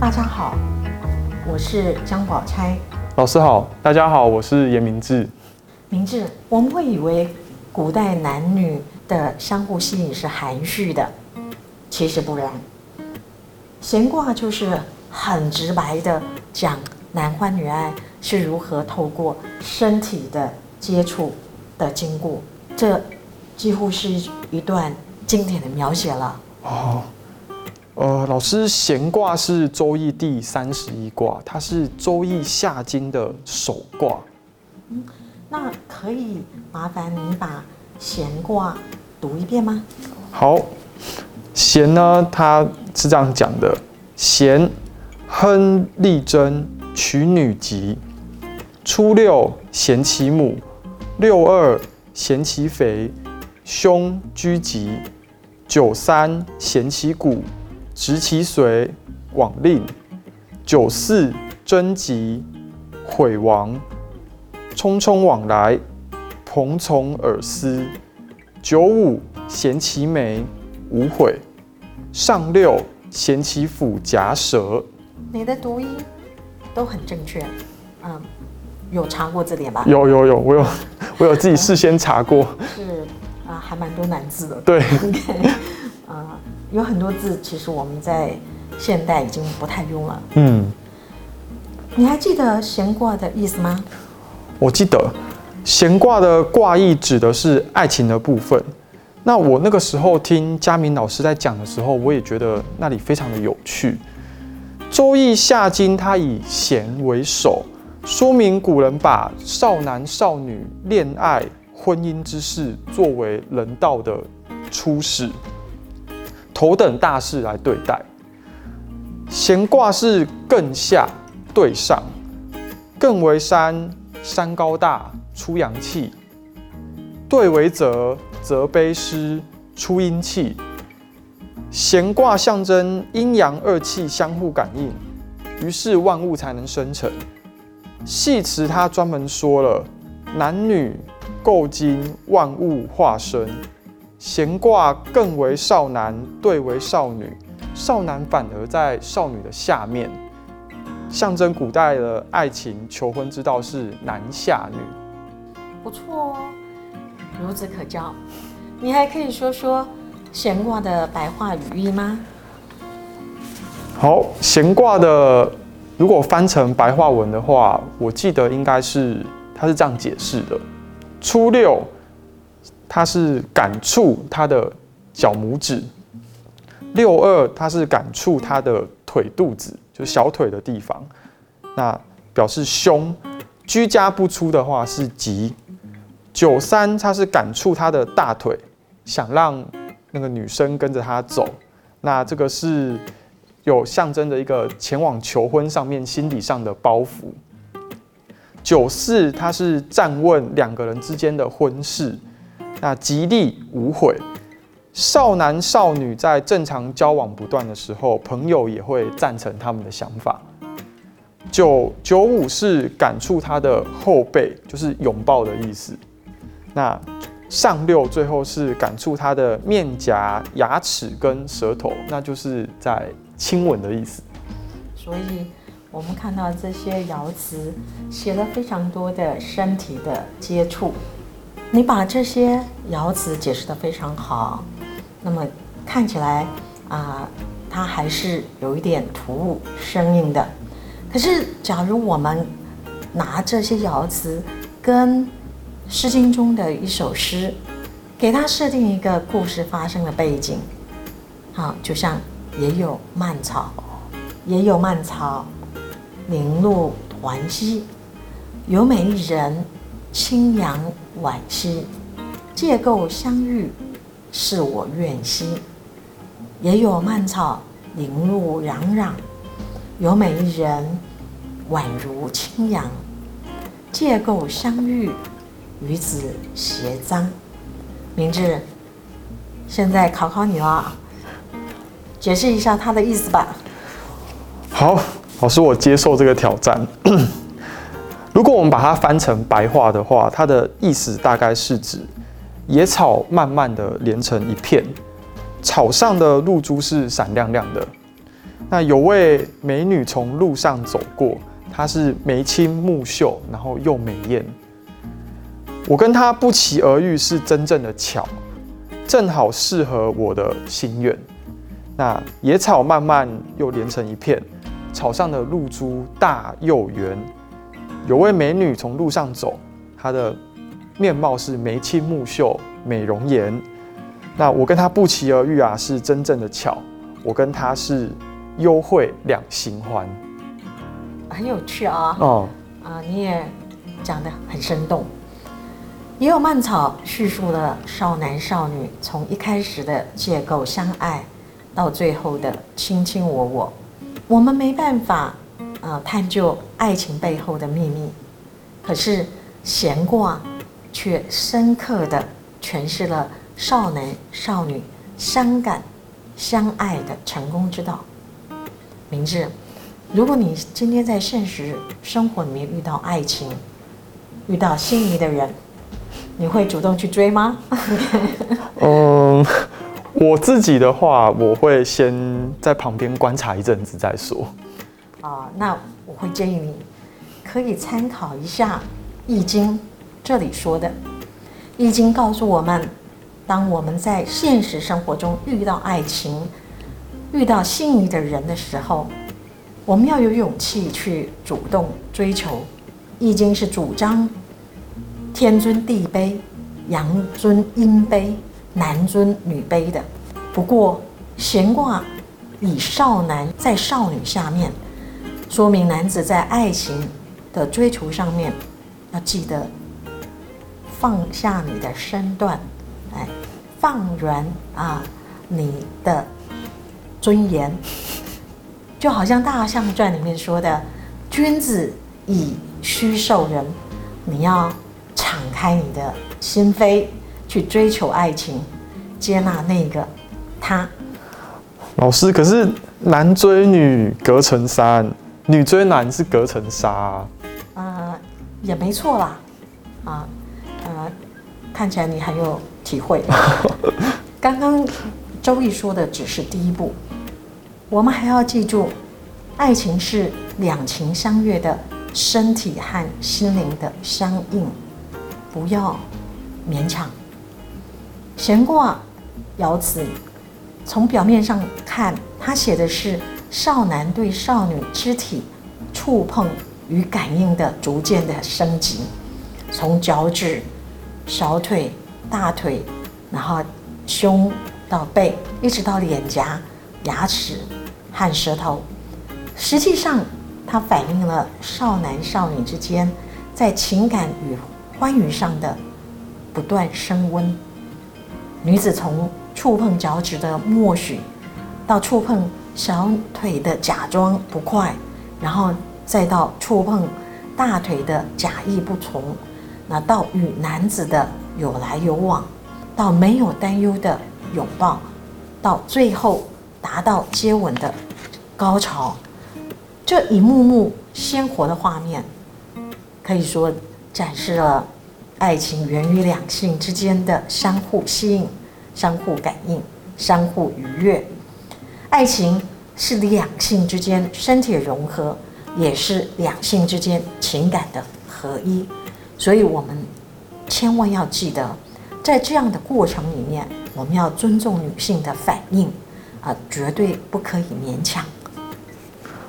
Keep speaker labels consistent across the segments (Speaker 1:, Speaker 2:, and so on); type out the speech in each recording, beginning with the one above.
Speaker 1: 大家好，我是张宝钗。
Speaker 2: 老师好，大家好，我是严明志。
Speaker 1: 明志，我们会以为古代男女的相互吸引是含蓄的，其实不然。闲卦就是很直白的讲男欢女爱是如何透过身体的接触的经过，这几乎是一段经典的描写了。哦，
Speaker 2: 呃，老师，闲卦是周易第三十一卦，它是周易下经的首卦。
Speaker 1: 嗯，那可以麻烦您把闲卦读一遍吗？
Speaker 2: 好，闲呢，它是这样讲的：闲，亨利贞，娶女吉。初六，咸其母；六二，咸其肥。凶居吉。九三，咸其谷，直其髓，往令。九四，贞吉，毁亡。匆匆往来，蓬从尔思。九五，咸其眉，无悔。上六，咸其腹，夹舌。
Speaker 1: 你的读音都很正确，嗯，有查过字典吧？
Speaker 2: 有有有，我有我有自己事先查过。
Speaker 1: 是。啊，还蛮多难字的。
Speaker 2: 对，
Speaker 1: 啊，有很多字其实我们在现代已经不太用了。嗯，你还记得闲卦的意思吗？
Speaker 2: 我记得，闲卦的卦意指的是爱情的部分。那我那个时候听佳明老师在讲的时候，我也觉得那里非常的有趣。周易下经它以闲为首，说明古人把少男少女恋爱。婚姻之事作为人道的初始，头等大事来对待。闲卦是艮下对上，艮为山，山高大，出阳气；对为泽，泽卑湿，出阴气。闲卦象征阴阳二气相互感应，于是万物才能生成。系辞它专门说了男女。构经万物化生，闲卦更为少男对为少女，少男反而在少女的下面，象征古代的爱情求婚之道是男下女。
Speaker 1: 不错哦，孺子可教。你还可以说说闲卦的白话语义吗？
Speaker 2: 好，闲卦的如果翻成白话文的话，我记得应该是它是这样解释的。初六，它是感触他的脚拇指；六二，它是感触他的腿肚子，就是小腿的地方。那表示胸，居家不出的话是吉。九三，它是感触他的大腿，想让那个女生跟着他走。那这个是有象征的一个前往求婚上面心理上的包袱。九四，它是暂问两个人之间的婚事，那吉利无悔。少男少女在正常交往不断的时候，朋友也会赞成他们的想法。九九五是感触他的后背，就是拥抱的意思。那上六最后是感触他的面颊、牙齿跟舌头，那就是在亲吻的意思。
Speaker 1: 所以。我们看到这些爻辞写了非常多的身体的接触，你把这些爻辞解释得非常好，那么看起来啊，它还是有一点突兀生硬的。可是，假如我们拿这些爻辞跟《诗经》中的一首诗，给它设定一个故事发生的背景，好，就像也有蔓草，也有蔓草。零露团兮，有美一人，清扬惋惜，借构相遇，是我愿兮。也有蔓草，零露攘攘，有美一人，宛如清扬，借构相遇，与子偕臧。明智，现在考考你了，解释一下它的意思吧。
Speaker 2: 好。老师，我接受这个挑战。如果我们把它翻成白话的话，它的意思大概是指野草慢慢的连成一片，草上的露珠是闪亮亮的。那有位美女从路上走过，她是眉清目秀，然后又美艳。我跟她不期而遇是真正的巧，正好适合我的心愿。那野草慢慢又连成一片，草上的露珠大又圆。有位美女从路上走，她的面貌是眉清目秀，美容颜。那我跟她不期而遇啊，是真正的巧。我跟她是幽会两心欢，
Speaker 1: 很有趣啊。哦，啊，你也讲得很生动。也有蔓草叙述了少男少女从一开始的借构相爱。到最后的卿卿我我，我们没办法啊探究爱情背后的秘密，可是闲卦却深刻的诠释了少男少女相感相爱的成功之道。明智，如果你今天在现实生活里面遇到爱情，遇到心仪的人，你会主动去追吗？
Speaker 2: 嗯。我自己的话，我会先在旁边观察一阵子再说。
Speaker 1: 啊，那我会建议你，可以参考一下《易经》这里说的，《易经》告诉我们，当我们在现实生活中遇到爱情、遇到心仪的人的时候，我们要有勇气去主动追求。《易经》是主张天尊地卑，阳尊阴卑。男尊女卑的，不过闲卦以少男在少女下面，说明男子在爱情的追求上面要记得放下你的身段，哎，放软啊你的尊严，就好像《大象传》里面说的：“君子以虚受人”，你要敞开你的心扉。去追求爱情，接纳那个他。
Speaker 2: 老师，可是男追女隔层山，女追男是隔层纱。
Speaker 1: 呃，也没错啦。啊，呃，看起来你很有体会。刚刚周易说的只是第一步，我们还要记住，爱情是两情相悦的身体和心灵的相应，不要勉强。闲卦爻辞，从表面上看，它写的是少男对少女肢体触碰与感应的逐渐的升级，从脚趾、小腿、大腿，然后胸到背，一直到脸颊、牙齿和舌头。实际上，它反映了少男少女之间在情感与欢愉上的不断升温。女子从触碰脚趾的默许，到触碰小腿的假装不快，然后再到触碰大腿的假意不从，那到与男子的有来有往，到没有担忧的拥抱，到最后达到接吻的高潮，这一幕幕鲜活的画面，可以说展示了。爱情源于两性之间的相互吸引、相互感应、相互愉悦。爱情是两性之间身体融合，也是两性之间情感的合一。所以，我们千万要记得，在这样的过程里面，我们要尊重女性的反应，啊，绝对不可以勉强。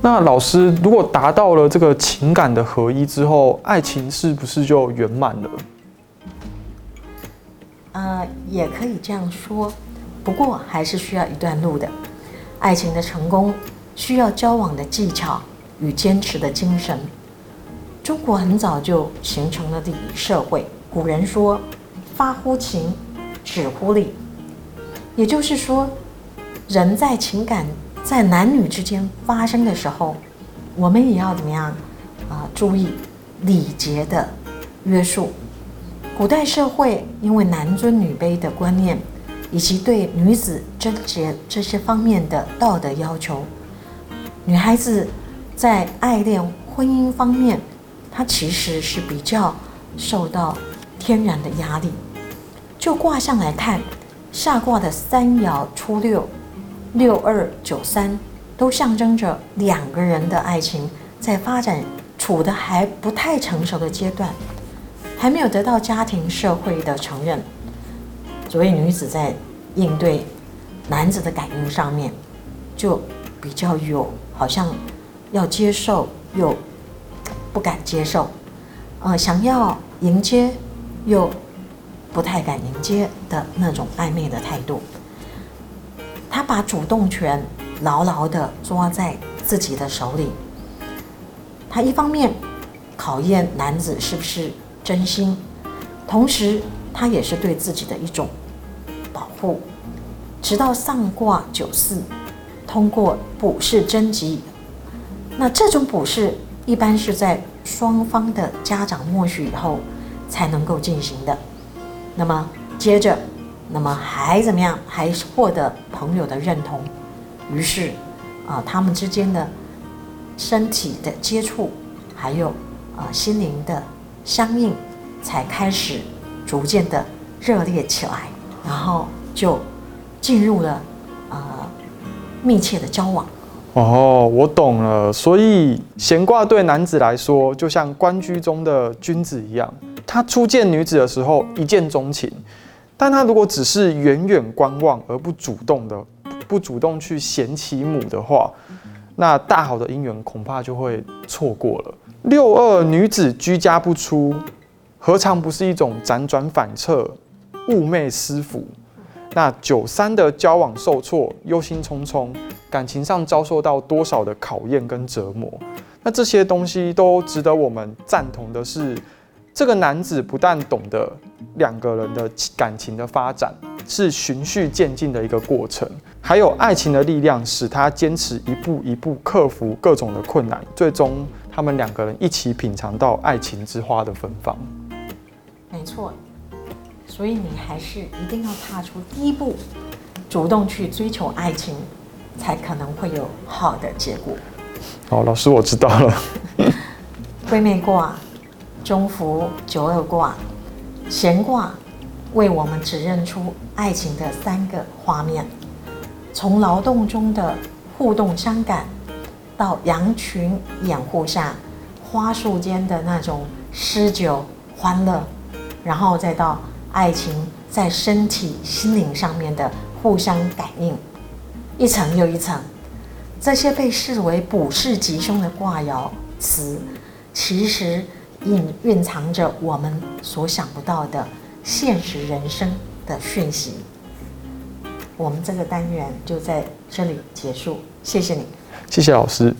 Speaker 2: 那老师，如果达到了这个情感的合一之后，爱情是不是就圆满了？
Speaker 1: 呃，也可以这样说，不过还是需要一段路的。爱情的成功需要交往的技巧与坚持的精神。中国很早就形成了礼仪社会，古人说“发乎情，止乎礼”，也就是说，人在情感。在男女之间发生的时候，我们也要怎么样啊？注意礼节的约束。古代社会因为男尊女卑的观念，以及对女子贞洁这些方面的道德要求，女孩子在爱恋、婚姻方面，她其实是比较受到天然的压力。就卦象来看，下卦的三爻初六。六二九三都象征着两个人的爱情在发展处的还不太成熟的阶段，还没有得到家庭社会的承认，所以女子在应对男子的感应上面，就比较有好像要接受又不敢接受，呃，想要迎接又不太敢迎接的那种暧昧的态度。他把主动权牢牢地抓在自己的手里。他一方面考验男子是不是真心，同时他也是对自己的一种保护。直到上卦九四，通过卜筮征集，那这种卜筮一般是在双方的家长默许以后才能够进行的。那么接着。那么还怎么样？还获得朋友的认同，于是，啊，他们之间的身体的接触，还有啊心灵的相应，才开始逐渐的热烈起来，然后就进入了啊密切的交往。
Speaker 2: 哦，我懂了。所以闲卦对男子来说，就像官居中的君子一样，他初见女子的时候一见钟情。但他如果只是远远观望而不主动的，不主动去贤其母的话，那大好的姻缘恐怕就会错过了。六二女子居家不出，何尝不是一种辗转反侧、寤寐思服？那九三的交往受挫、忧心忡忡，感情上遭受到多少的考验跟折磨？那这些东西都值得我们赞同的是。这个男子不但懂得两个人的感情的发展是循序渐进的一个过程，还有爱情的力量使他坚持一步一步克服各种的困难，最终他们两个人一起品尝到爱情之花的芬芳。
Speaker 1: 没错，所以你还是一定要踏出第一步，主动去追求爱情，才可能会有好的结果。
Speaker 2: 好，老师我知道了。
Speaker 1: 闺妹卦。中孚九二卦，闲卦为我们指认出爱情的三个画面：从劳动中的互动伤感，到羊群掩护下花树间的那种诗酒欢乐，然后再到爱情在身体心灵上面的互相感应，一层又一层。这些被视为卜筮吉凶的卦爻词，其实。隐蕴藏着我们所想不到的现实人生的讯息。我们这个单元就在这里结束，谢谢你，
Speaker 2: 谢谢老师。